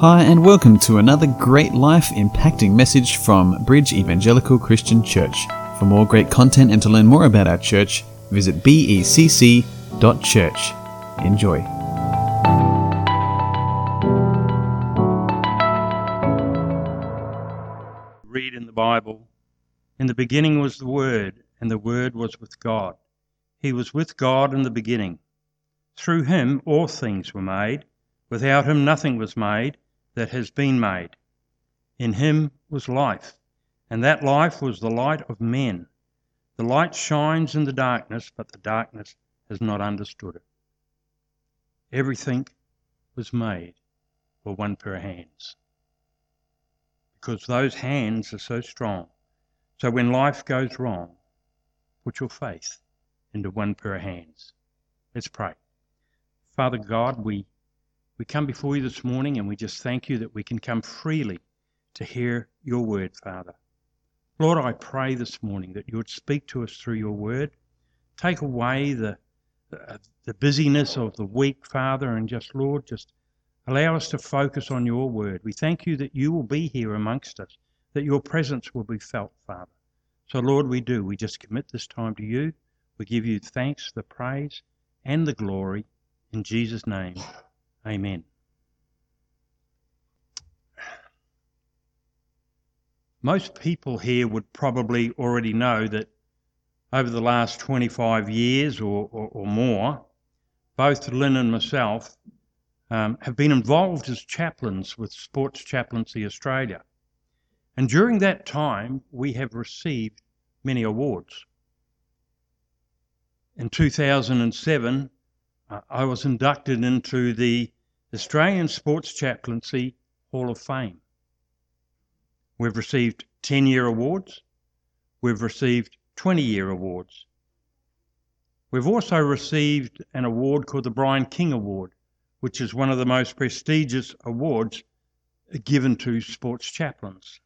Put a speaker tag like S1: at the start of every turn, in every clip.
S1: Hi, and welcome to another great life impacting message from Bridge Evangelical Christian Church. For more great content and to learn more about our church, visit becc.church. Enjoy.
S2: read in the Bible In the beginning was the Word, and the Word was with God. He was with God in the beginning. Through him all things were made. Without him nothing was made that has been made. In him was life, and that life was the light of men. The light shines in the darkness, but the darkness has not understood it. Everything was made for one pair of hands because those hands are so strong. So when life goes wrong, put your faith into one pair of hands. Let's pray. Father God, we, we come before you this morning and we just thank you that we can come freely to hear your word, Father. Lord, I pray this morning that you would speak to us through your word. Take away the, the, the busyness of the week, Father, and just, Lord, just allow us to focus on your word. We thank you that you will be here amongst us, that your presence will be felt, Father. So, Lord, we do. We just commit this time to you. We give you thanks, the praise, and the glory. In Jesus' name, amen. Most people here would probably already know that over the last 25 years or, or, or more, both Lynn and myself um, have been involved as chaplains with Sports Chaplaincy Australia. And during that time, we have received many awards. In 2007, uh, I was inducted into the Australian Sports Chaplaincy Hall of Fame. We've received 10 year awards, we've received 20 year awards. We've also received an award called the Brian King Award, which is one of the most prestigious awards given to sports chaplains.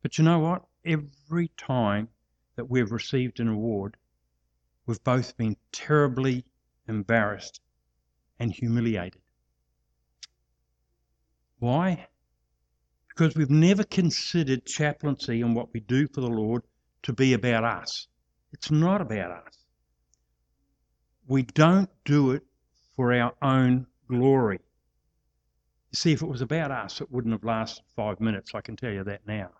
S2: But you know what? Every time that we've received an award, we've both been terribly embarrassed and humiliated. Why? Because we've never considered chaplaincy and what we do for the Lord to be about us. It's not about us. We don't do it for our own glory. You see, if it was about us, it wouldn't have lasted five minutes, I can tell you that now.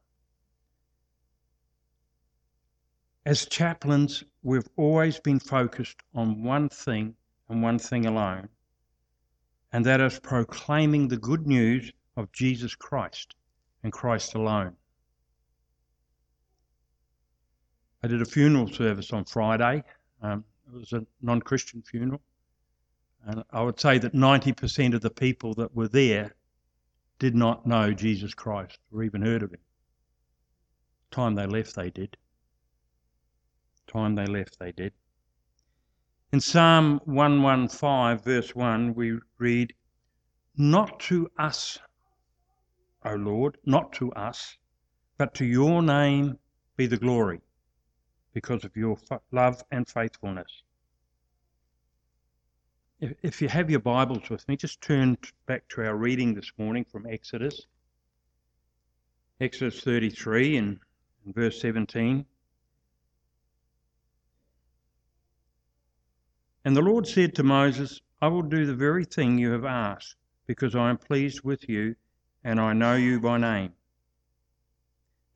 S2: As chaplains, we've always been focused on one thing and one thing alone, and that is proclaiming the good news of Jesus Christ and Christ alone. I did a funeral service on Friday. Um, it was a non Christian funeral. And I would say that 90% of the people that were there did not know Jesus Christ or even heard of him. Time they left, they did. Time they left, they did. In Psalm 115, verse 1, we read, Not to us, O Lord, not to us, but to your name be the glory because of your love and faithfulness. If, if you have your Bibles with me, just turn back to our reading this morning from Exodus. Exodus 33 and, verse 17. And the Lord said to Moses, I will do the very thing you have asked, because I am pleased with you, and I know you by name.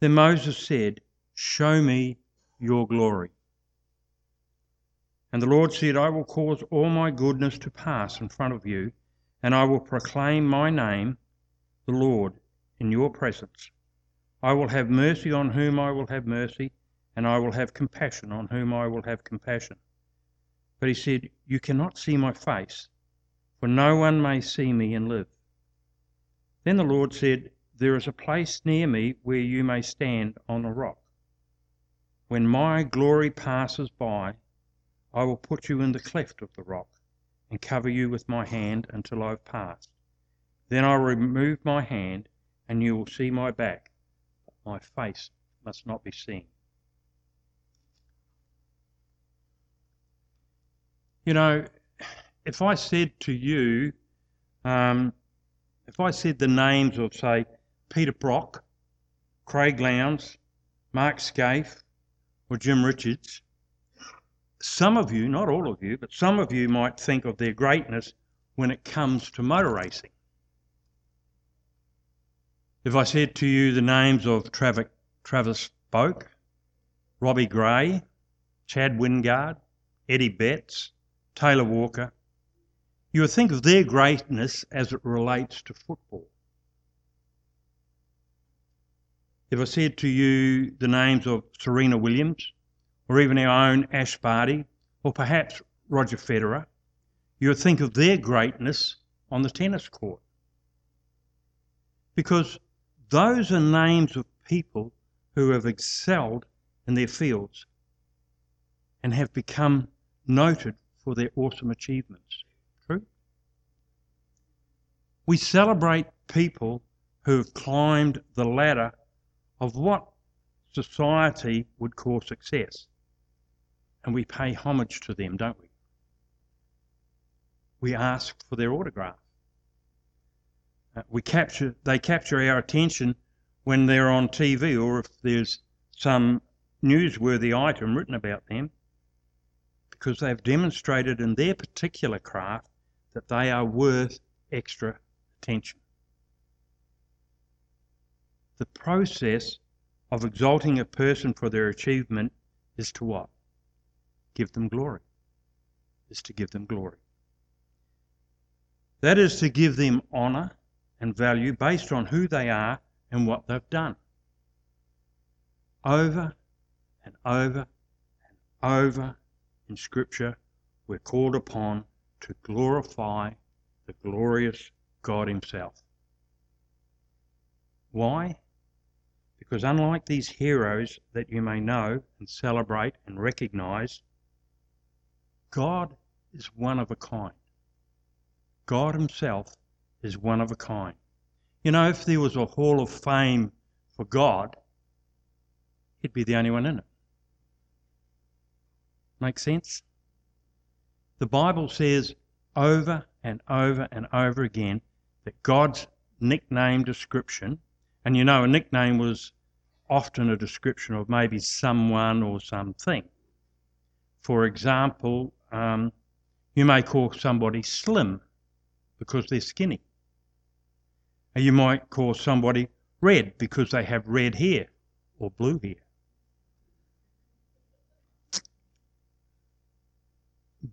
S2: Then Moses said, Show me your glory. And the Lord said, I will cause all my goodness to pass in front of you, and I will proclaim my name, the Lord, in your presence. I will have mercy on whom I will have mercy, and I will have compassion on whom I will have compassion. But he said, You cannot see my face, for no one may see me and live. Then the Lord said, There is a place near me where you may stand on a rock. When my glory passes by, I will put you in the cleft of the rock, and cover you with my hand until I have passed. Then I will remove my hand, and you will see my back, but my face must not be seen. You know, if I said to you, um, if I said the names of, say, Peter Brock, Craig Lowndes, Mark Skaife, or Jim Richards, some of you, not all of you, but some of you might think of their greatness when it comes to motor racing. If I said to you the names of Travis, Travis Boak, Robbie Gray, Chad Wingard, Eddie Betts, Taylor Walker, you would think of their greatness as it relates to football. If I said to you the names of Serena Williams, or even our own Ash Barty, or perhaps Roger Federer, you would think of their greatness on the tennis court. Because those are names of people who have excelled in their fields and have become noted for their awesome achievements. True? We celebrate people who have climbed the ladder of what society would call success. And we pay homage to them, don't we? We ask for their autograph. Uh, we capture, they capture our attention when they're on TV or if there's some newsworthy item written about them because they've demonstrated in their particular craft that they are worth extra attention. The process of exalting a person for their achievement is to what? Give them glory. Is to give them glory. That is to give them honour and value based on who they are and what they've done. Over and over and over in Scripture, we're called upon to glorify the glorious God Himself. Why? Because unlike these heroes that you may know and celebrate and recognize, God is one of a kind. God Himself is one of a kind. You know, if there was a hall of fame for God, He'd be the only one in it. Make sense? The Bible says over and over and over again that God's nickname description, and you know, a nickname was often a description of maybe someone or something. For example, um, you may call somebody slim because they're skinny. You might call somebody red because they have red hair or blue hair.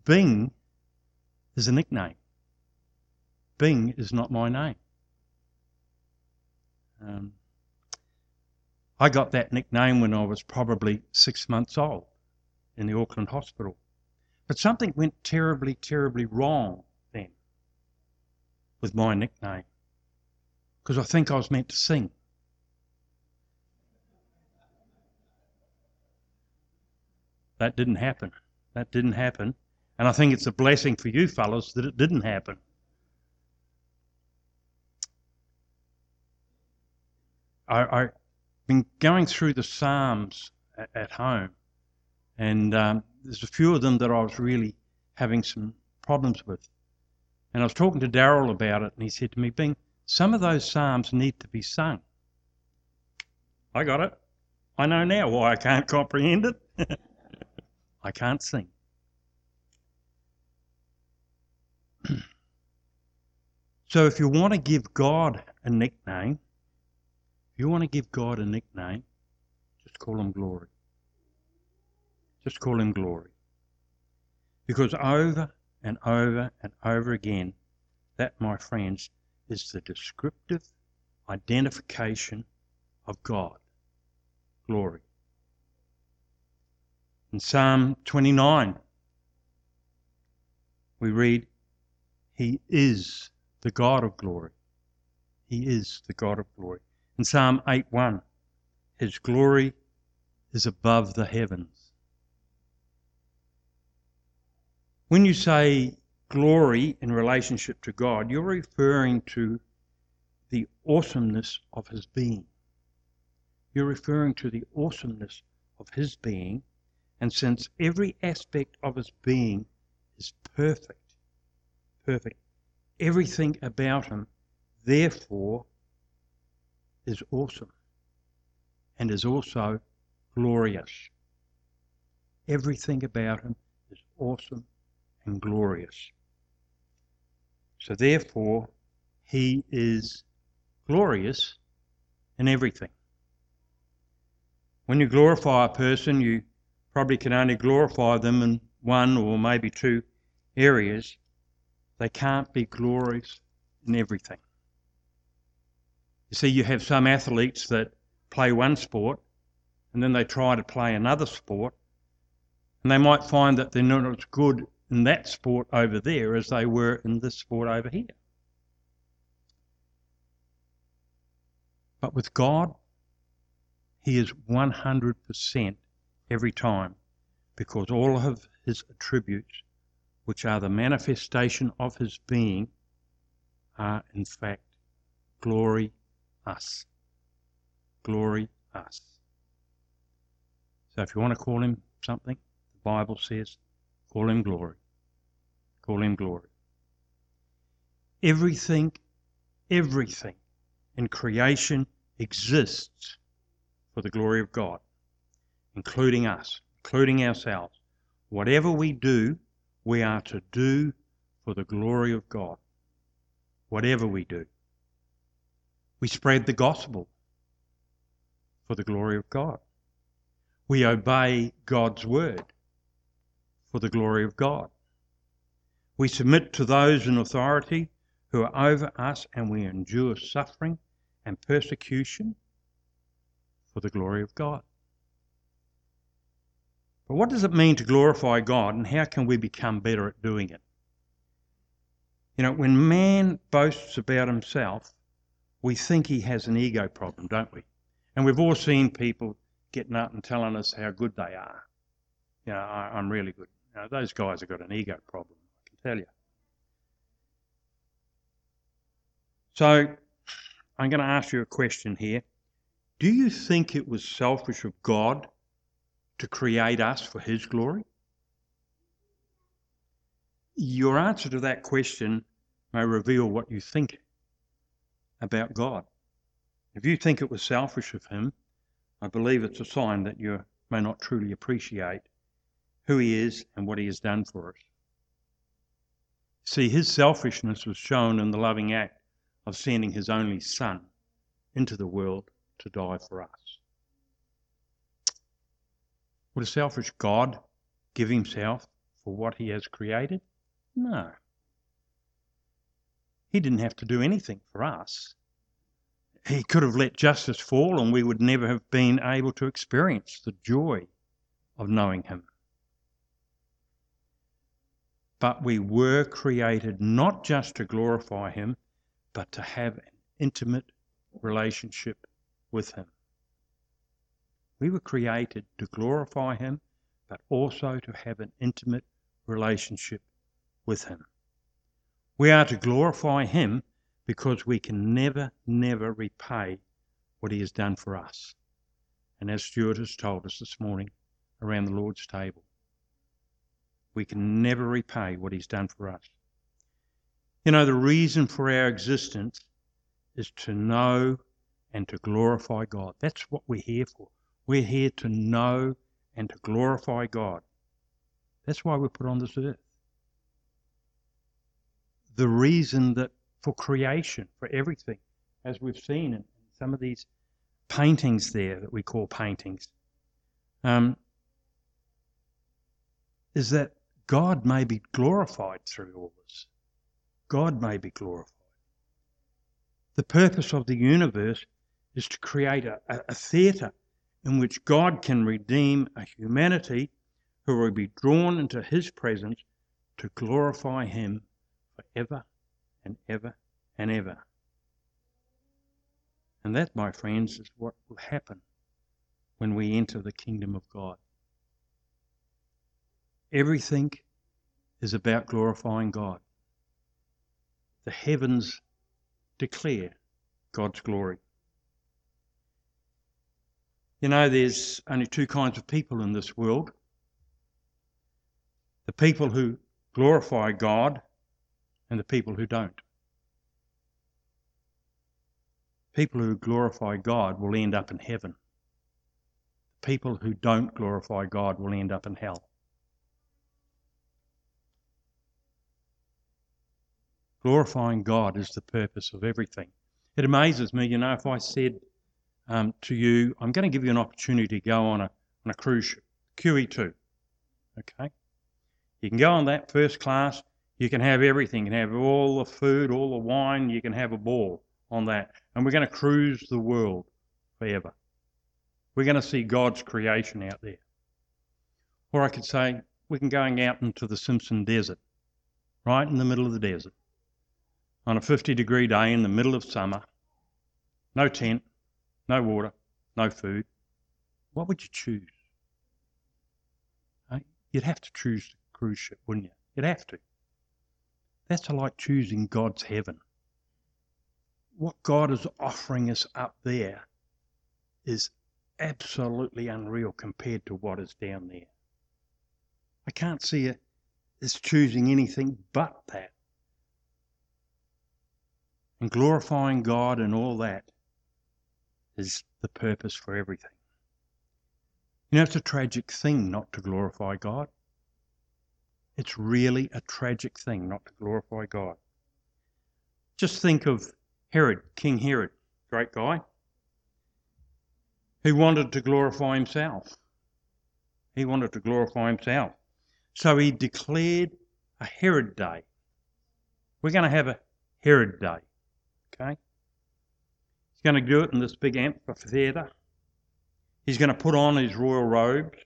S2: Bing is a nickname. Bing is not my name. Um, I got that nickname when I was probably six months old in the Auckland hospital. But something went terribly, terribly wrong then with my nickname because I think I was meant to sing. That didn't happen. That didn't happen. And I think it's a blessing for you fellows that it didn't happen. I, have been going through the Psalms at, at home, and um, there's a few of them that I was really having some problems with. And I was talking to Daryl about it, and he said to me, Bing, some of those Psalms need to be sung. I got it. I know now why I can't comprehend it. I can't sing. so if you want to give God a nickname, if you want to give God a nickname, just call him glory. Just call him glory. Because over and over and over again, that, my friends, is the descriptive identification of God. Glory. In Psalm 29, we read, He is the God of glory. He is the God of glory. In Psalm 8:1, His glory is above the heavens. When you say glory in relationship to God, you're referring to the awesomeness of His being. You're referring to the awesomeness of His being, and since every aspect of His being is perfect, perfect, everything about Him therefore is awesome and is also glorious. Everything about him is awesome and glorious. So, therefore, he is glorious in everything. When you glorify a person, you probably can only glorify them in one or maybe two areas. They can't be glorious in everything. You see, you have some athletes that play one sport and then they try to play another sport, and they might find that they're not as good in that sport over there as they were in this sport over here. But with God, He is 100% every time because all of His attributes, which are the manifestation of His being, are in fact glory us. Glory us. So if you want to call Him something, the Bible says, call Him glory. Call Him glory. Everything, everything in creation exists for the glory of God, including us, including ourselves. Whatever we do, we are to do for the glory of God. Whatever we do. We spread the gospel for the glory of God. We obey God's word for the glory of God. We submit to those in authority who are over us and we endure suffering and persecution for the glory of God. But what does it mean to glorify God and how can we become better at doing it? You know, when man boasts about himself, we think he has an ego problem, don't we? And we've all seen people getting up and telling us how good they are. You know, I, am really good. You know, those guys have got an ego problem, I can tell you. So I'm going to ask you a question here. Do you think it was selfish of God to create us for His glory? Your answer to that question may reveal what you think about God. If you think it was selfish of Him, I believe it's a sign that you may not truly appreciate who He is and what He has done for us. See, His selfishness was shown in the loving act of sending his only Son into the world to die for us. Would a selfish God give himself for what he has created? No. He didn't have to do anything for us. He could have let justice fall and we would never have been able to experience the joy of knowing him. But we were created not just to glorify him, but to have an intimate relationship with Him. We were created to glorify Him, but also to have an intimate relationship with Him. We are to glorify Him because we can never, never repay what He has done for us. And as Stuart has told us this morning around the Lord's table, we can never repay what He's done for us. You know, the reason for our existence is to know and to glorify God. That's what we're here for. We're here to know and to glorify God. That's why we're put on this earth. The reason that for creation, for everything, as we've seen in some of these paintings there that we call paintings, um, is that God may be glorified through all this. God may be glorified. The purpose of the universe is to create a, a, a theatre in which God can redeem a humanity who will be drawn into his presence to glorify him forever and ever and ever. And that, my friends, is what will happen when we enter the kingdom of God. Everything is about glorifying God the heavens declare God's glory. You know, there's only two kinds of people in this world the people who glorify God and the people who don't. People who glorify God will end up in heaven. People who don't glorify God will end up in hell. Glorifying God is the purpose of everything. It amazes me, you know, if I said um, to you, I'm going to give you an opportunity to go on a, on a cruise ship, QE2. Okay? You can go on that first class. You can have everything. You can have all the food, all the wine. You can have a ball on that. And we're going to cruise the world forever. We're going to see God's creation out there. Or I could say, we can go out into the Simpson Desert, right in the middle of the desert, on a 50 degree day in the middle of summer, no tent, no water, no food. What would you choose? You'd have to choose the cruise ship, wouldn't you? You'd have to. That's like choosing God's heaven. What God is offering us up there is absolutely unreal compared to what is down there. I can't see it as choosing anything but that. And glorifying God and all that is the purpose for everything. You know, it's a tragic thing not to glorify God. It's really a tragic thing not to glorify God. Just think of Herod, King Herod, great guy, who wanted to glorify himself. He wanted to glorify himself. So he declared a Herod Day. We're going to have a Herod Day. Okay? He's going to do it in this big amphitheatre. He's going to put on his royal robes.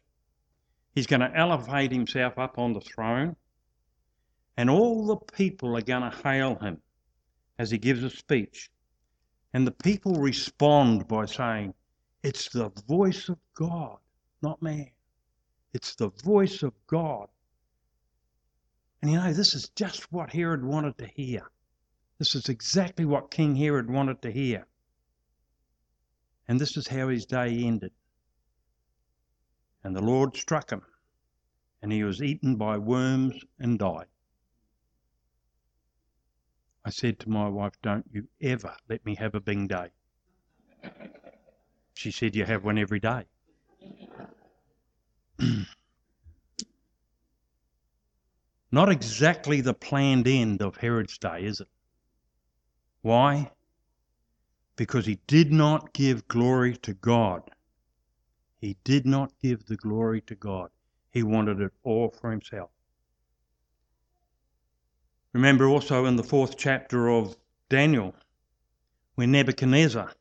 S2: He's going to elevate himself up on the throne. And all the people are going to hail him as he gives a speech. And the people respond by saying, It's the voice of God, not man. It's the voice of God. And you know, this is just what Herod wanted to hear. This is exactly what King Herod wanted to hear. And this is how his day ended. And the Lord struck him, and he was eaten by worms and died. I said to my wife, Don't you ever let me have a bing day. She said, You have one every day. Not exactly the planned end of Herod's day, is it? Why? Because he did not give glory to God. He did not give the glory to God. He wanted it all for himself. Remember also in the fourth chapter of Daniel, when Nebuchadnezzar,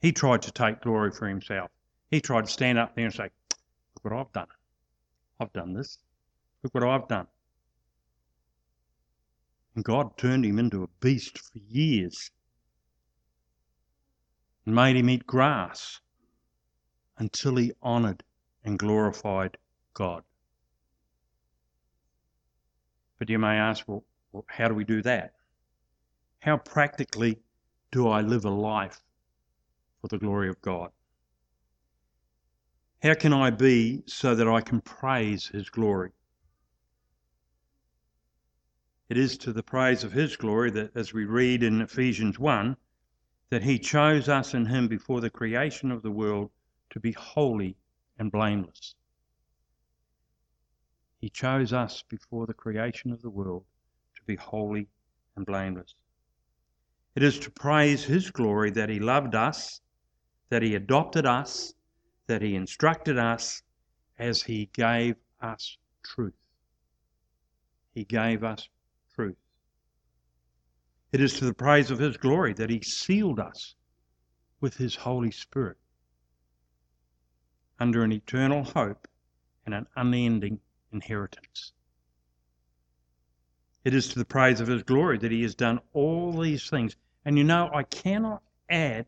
S2: he tried to take glory for himself. He tried to stand up there and say, Look what I've done. I've done this. Look what I've done. And God turned him into a beast for years and made him eat grass until he honored and glorified God. But you may ask, well, how do we do that? How practically do I live a life for the glory of God? How can I be so that I can praise His glory? It is to the praise of His glory that, as we read in Ephesians 1, that He chose us in Him before the creation of the world to be holy and blameless. He chose us before the creation of the world to be holy and blameless. It is to praise His glory that He loved us, that He adopted us, that He instructed us as He gave us truth. He gave us truth. It is to the praise of His glory that He sealed us with His Holy Spirit under an eternal hope and an unending inheritance. It is to the praise of His glory that He has done all these things. And you know, I cannot add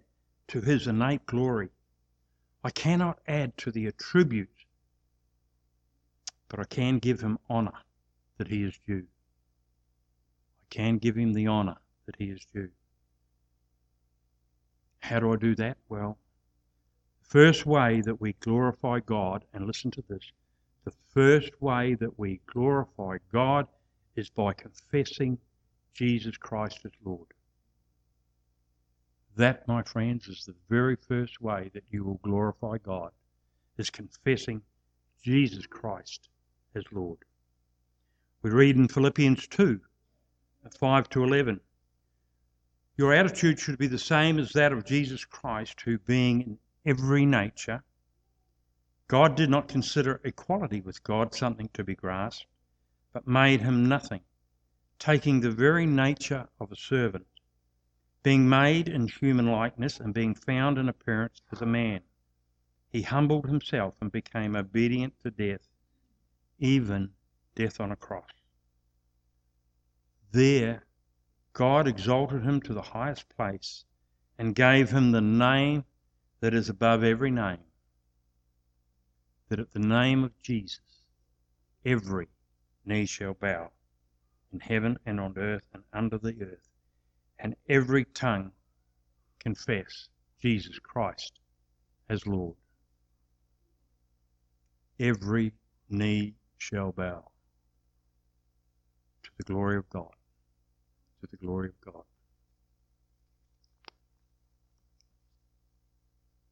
S2: to His innate glory. I cannot add to the attributes, but I can give Him honor that He is due I can give him the honor that he is due. How do I do that? Well, the first way that we glorify God, and listen to this, the first way that we glorify God is by confessing Jesus Christ as Lord. That, my friends, is the very first way that you will glorify God, is confessing Jesus Christ as Lord. We read in Philippians 2, 5 to 11. Your attitude should be the same as that of Jesus Christ, who, being in every nature, God did not consider equality with God something to be grasped, but made him nothing, taking the very nature of a servant, being made in human likeness and being found in appearance as a man. He humbled himself and became obedient to death, even death on a cross. There, God exalted him to the highest place and gave him the name that is above every name that at the name of Jesus every knee shall bow in heaven and on earth and under the earth, and every tongue confess Jesus Christ as Lord. Every knee shall bow to the glory of God. To the glory of God.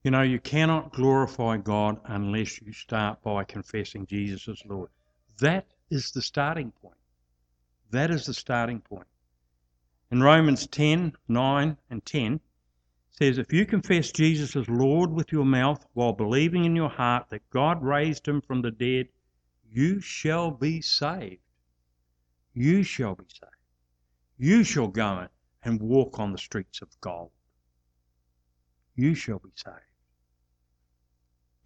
S2: You know, you cannot glorify God unless you start by confessing Jesus as Lord. That is the starting point. That is the starting point. In Romans 10 9 and 10 says, If you confess Jesus as Lord with your mouth while believing in your heart that God raised him from the dead, you shall be saved. You shall be saved. You shall go and walk on the streets of gold. You shall be saved.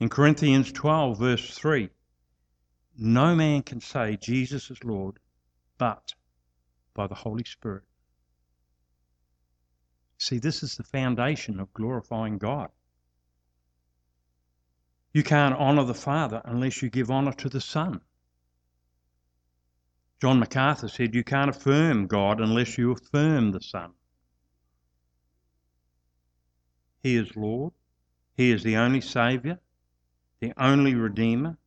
S2: In Corinthians 12, verse 3, no man can say Jesus is Lord but by the Holy Spirit. See, this is the foundation of glorifying God. You can't honour the Father unless you give honour to the Son. John MacArthur said, You can't affirm God unless you affirm the Son. He is Lord, He is the only Saviour, the only Redeemer.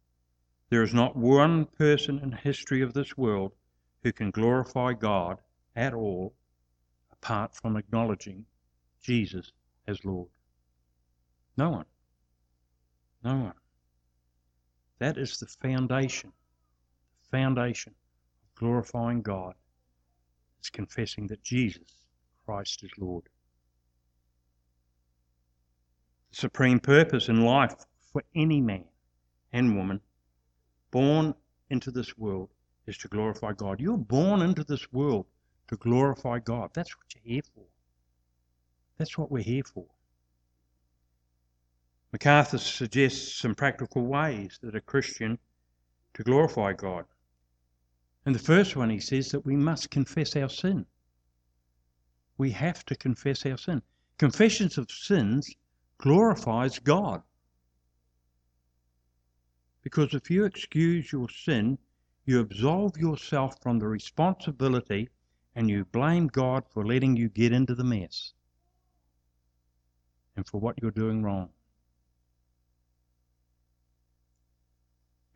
S2: There is not one person in the history of this world who can glorify God at all apart from acknowledging Jesus as Lord. No one. No one. That is the foundation. Foundation glorifying God is confessing that Jesus Christ is Lord. The supreme purpose in life for any man and woman born into this world is to glorify God. You're born into this world to glorify God. That's what you're here for. That's what we're here for. MacArthur suggests some practical ways that a Christian to glorify God. And the first one, he says that we must confess our sin. We have to confess our sin. Confessions of sins glorifies God. Because if you excuse your sin, you absolve yourself from the responsibility and you blame God for letting you get into the mess and for what you're doing wrong.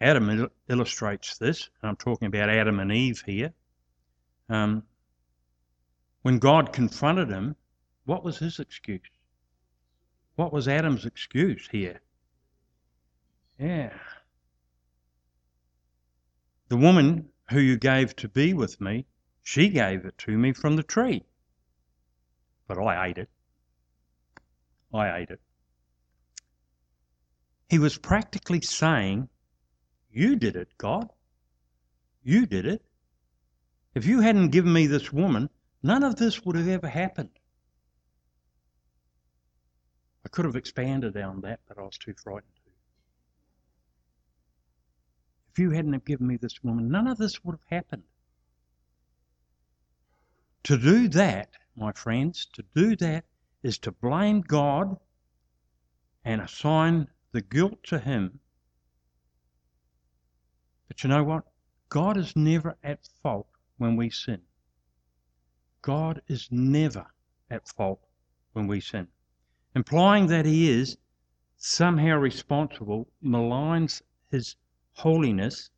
S2: Adam il- illustrates this, and I'm talking about Adam and Eve here. Um, when God confronted him, what was his excuse? What was Adam's excuse here? Yeah, the woman who you gave to be with me, she gave it to me from the tree. But I ate it. I ate it. He was practically saying, You did it, God. You did it. If you hadn't given me this woman, none of this would have ever happened. I could have expanded on that, but I was too frightened. To. If you hadn't have given me this woman, none of this would have happened. To do that, my friends, to do that is to blame God and assign the guilt to Him. But you know what? God is never at fault when we sin. God is never at fault when we sin. Implying that He is somehow responsible maligns His holiness.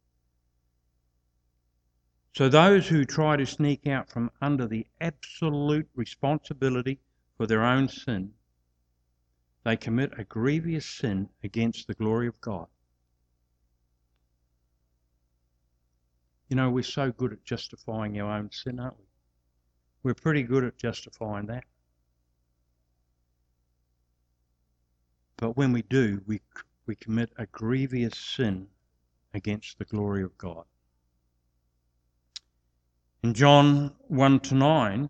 S2: So those who try to sneak out from under the absolute responsibility for their own sin, they commit a grievous sin against the glory of God. You know, we're so good at justifying our own sin, aren't we? We're pretty good at justifying that. But when we do, we, we commit a grievous sin against the glory of God. In John 1 to 9,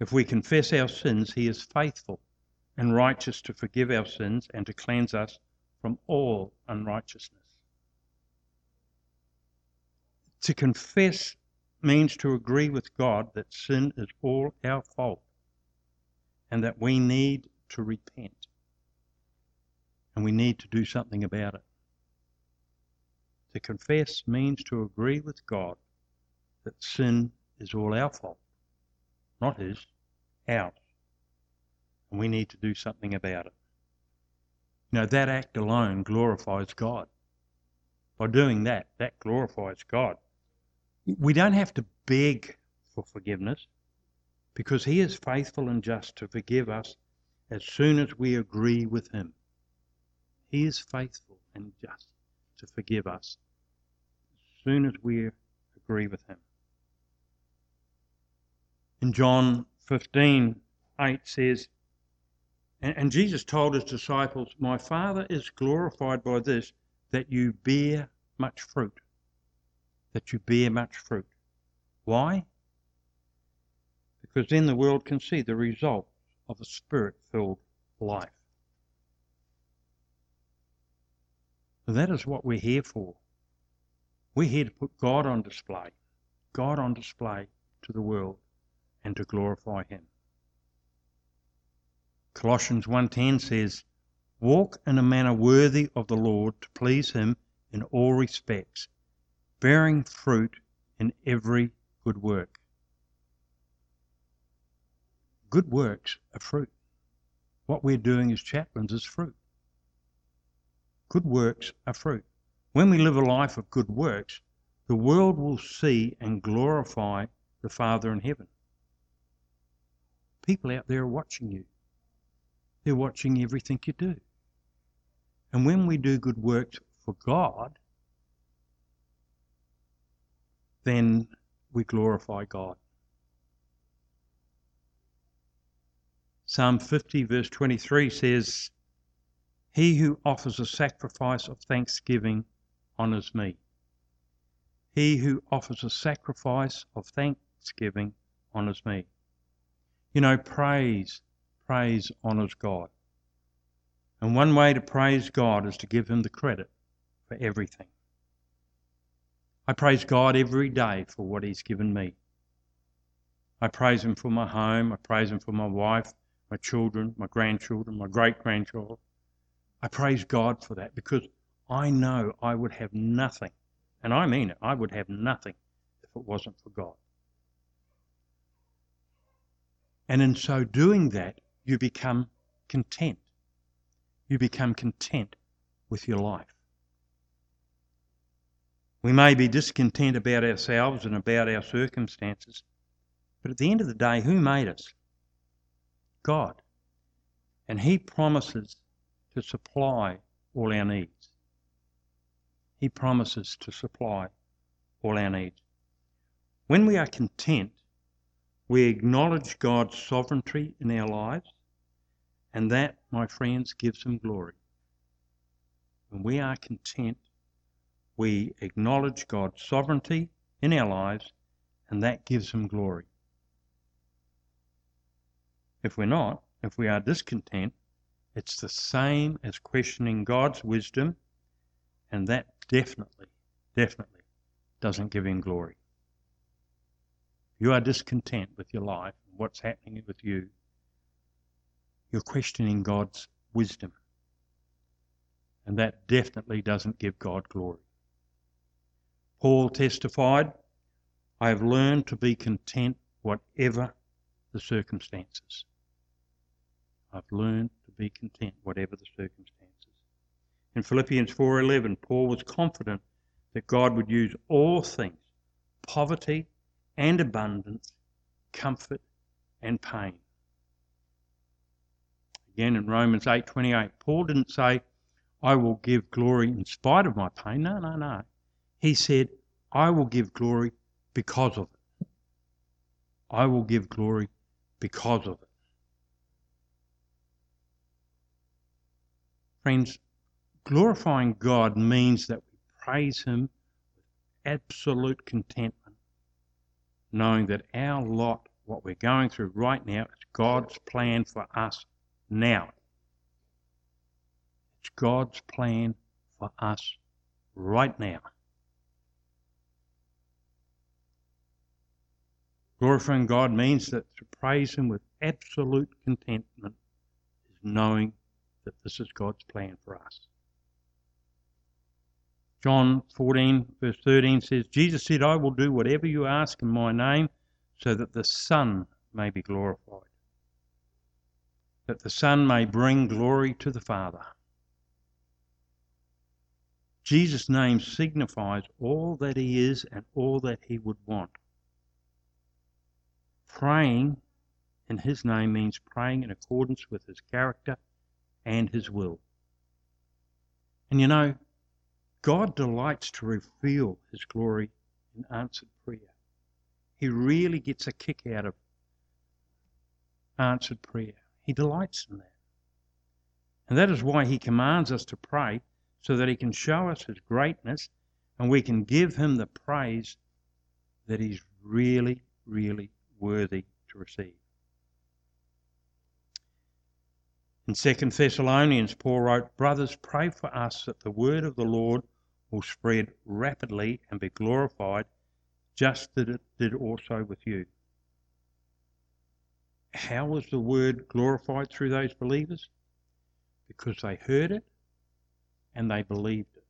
S2: if we confess our sins, he is faithful and righteous to forgive our sins and to cleanse us from all unrighteousness. To confess means to agree with God that sin is all our fault and that we need to repent and we need to do something about it. To confess means to agree with God that sin is all our fault, not His ours, And we need to do something about it. Know, that act alone glorifies God. By doing that, that glorifies God. We don't have to beg for forgiveness because He is faithful and just to forgive us as soon as we agree with Him. He is faithful and just to forgive us as soon as we agree with Him. In John 15 8 says, and, and Jesus told his disciples, My Father is glorified by this, that you bear much fruit. That you bear much fruit. Why? Because then the world can see the result of a spirit filled life. That is what we're here for. We're here to put God on display, God on display to the world and to glorify him. Colossians 1:10 says, "Walk in a manner worthy of the Lord to please him in all respects, bearing fruit in every good work." Good works are fruit. What we're doing as chaplains is fruit. Good works are fruit. When we live a life of good works, the world will see and glorify the Father in heaven. People out there are watching you. They're watching everything you do. And when we do good works for God, then we glorify God. Psalm 50, verse 23 says, He who offers a sacrifice of thanksgiving honours me. He who offers a sacrifice of thanksgiving honours me. You know, praise, praise honours God. And one way to praise God is to give Him the credit for everything. I praise God every day for what He's given me. I praise Him for my home. I praise Him for my wife, my children, my grandchildren, my great grandchildren. I praise God for that because I know I would have nothing, and I mean it, I would have nothing if it wasn't for God. And in so doing that, you become content. You become content with your life. We may be discontent about ourselves and about our circumstances, but at the end of the day, who made us? God. And He promises to supply all our needs. He promises to supply all our needs. When we are content, we acknowledge God's sovereignty in our lives, and that, my friends, gives Him glory. When we are content, we acknowledge God's sovereignty in our lives, and that gives Him glory. If we're not, if we are discontent, it's the same as questioning God's wisdom, and that definitely, definitely doesn't give Him glory you are discontent with your life and what's happening with you, you're questioning God's wisdom. And that definitely doesn't give God glory. Paul testified, I have learned to be content whatever the circumstances. I've learned to be content whatever the circumstances. In Philippians 4:11, Paul was confident that God would use all things, poverty and abundance, comfort and pain. Again in Romans 8:28, Paul didn't say, "I will give glory in spite of my pain." No, no, no. He said, "I will give glory because of it." I will give glory because of it. Friends, glorifying God means that we praise Him with absolute contentment, knowing that our lot, what we're going through right now, is God's plan for us now. It's God's plan for us right now. Glorifying God means that to praise Him with absolute contentment is knowing that this is God's plan for us. John 14, verse 13 says, Jesus said, I will do whatever you ask in my name so that the Son may be glorified, that the Son may bring glory to the Father. Jesus' name signifies all that he is and all that he would want. Praying in his name means praying in accordance with his character and his will. And you know, God delights to reveal his glory in answered prayer. He really gets a kick out of answered prayer. He delights in that. And that is why he commands us to pray, so that he can show us his greatness and we can give him the praise that he's really, really worthy to receive. In 2 Thessalonians, Paul wrote, Brothers, pray for us that the word of the Lord will spread rapidly and be glorified, just as it did also with you. How was the word glorified through those believers? Because they heard it and they believed it.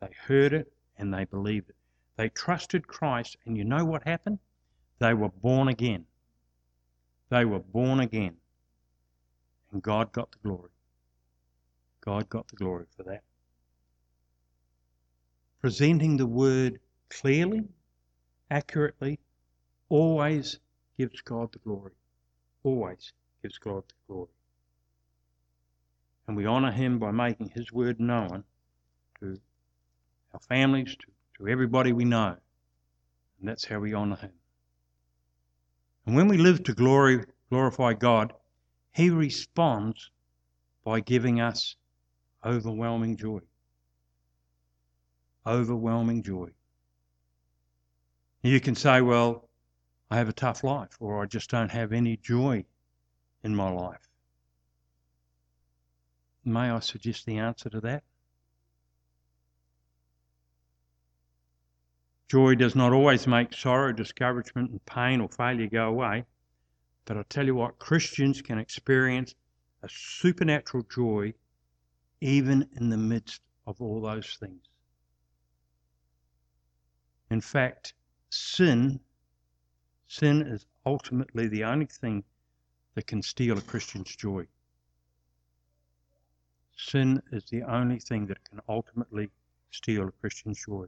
S2: They heard it and they believed it. They trusted Christ, and you know what happened? They were born again. They were born again. And God got the glory. God got the glory for that. Presenting the word clearly, accurately, always gives God the glory. Always gives God the glory. And we honour Him by making His word known to our families, to, to everybody we know. And that's how we honour Him. And when we live to glory, glorify God, He responds by giving us overwhelming joy. Overwhelming joy. You can say, well, I have a tough life, or I just don't have any joy in my life. May I suggest the answer to that? Joy does not always make sorrow, discouragement, and pain or failure go away. But I tell you what, Christians can experience a supernatural joy even in the midst of all those things. In fact, sin sin is ultimately the only thing that can steal a Christian's joy. Sin is the only thing that can ultimately steal a Christian's joy.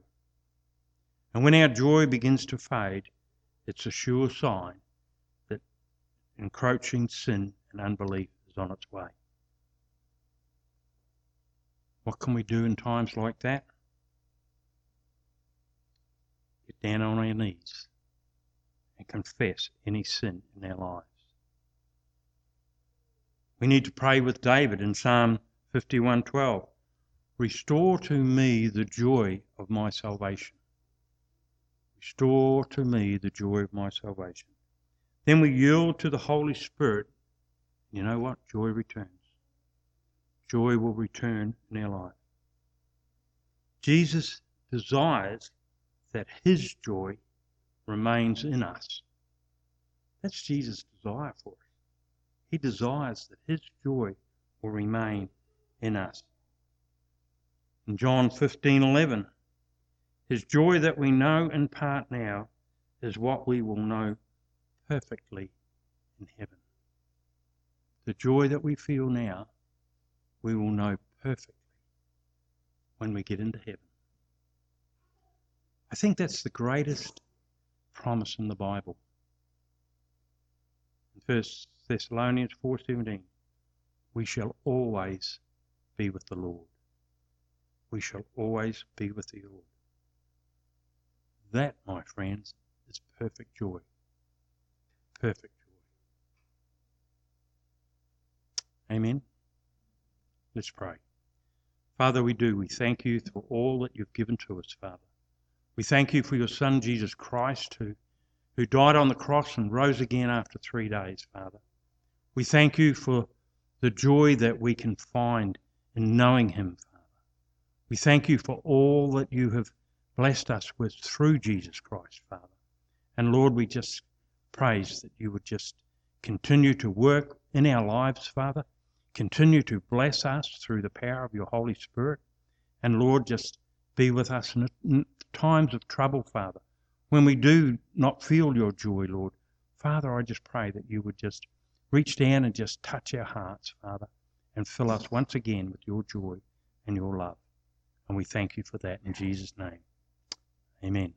S2: And when our joy begins to fade, it's a sure sign that encroaching sin and unbelief is on its way. What can we do in times like that? Get down on our knees and confess any sin in our lives. We need to pray with David in Psalm 51:12. Restore to me the joy of my salvation. Restore to me the joy of my salvation. Then we yield to the Holy Spirit. You know what? Joy returns. Joy will return in our life. Jesus desires that his joy remains in us. That's Jesus' desire for us. He desires that his joy will remain in us. In John 15:11, his joy that we know in part now is what we will know perfectly in heaven. The joy that we feel now, we will know perfectly when we get into heaven. I think that's the greatest promise in the Bible. In 1 Thessalonians 4:17, we shall always be with the Lord. We shall always be with the Lord. That, my friends, is perfect joy. Perfect joy. Amen. Let's pray. Father, we do. We thank you for all that you've given to us, Father. We thank you for your Son, Jesus Christ, who, who died on the cross and rose again after three days, Father. We thank you for the joy that we can find in knowing him, Father. We thank you for all that you have blessed us with through Jesus Christ, Father. And Lord, we just praise that you would just continue to work in our lives, Father. Continue to bless us through the power of your Holy Spirit. And Lord, just be with us in times of trouble, Father. When we do not feel your joy, Lord, Father, I just pray that you would just reach down and just touch our hearts, Father, and fill us once again with your joy and your love. And we thank you for that in Jesus' name. Amen.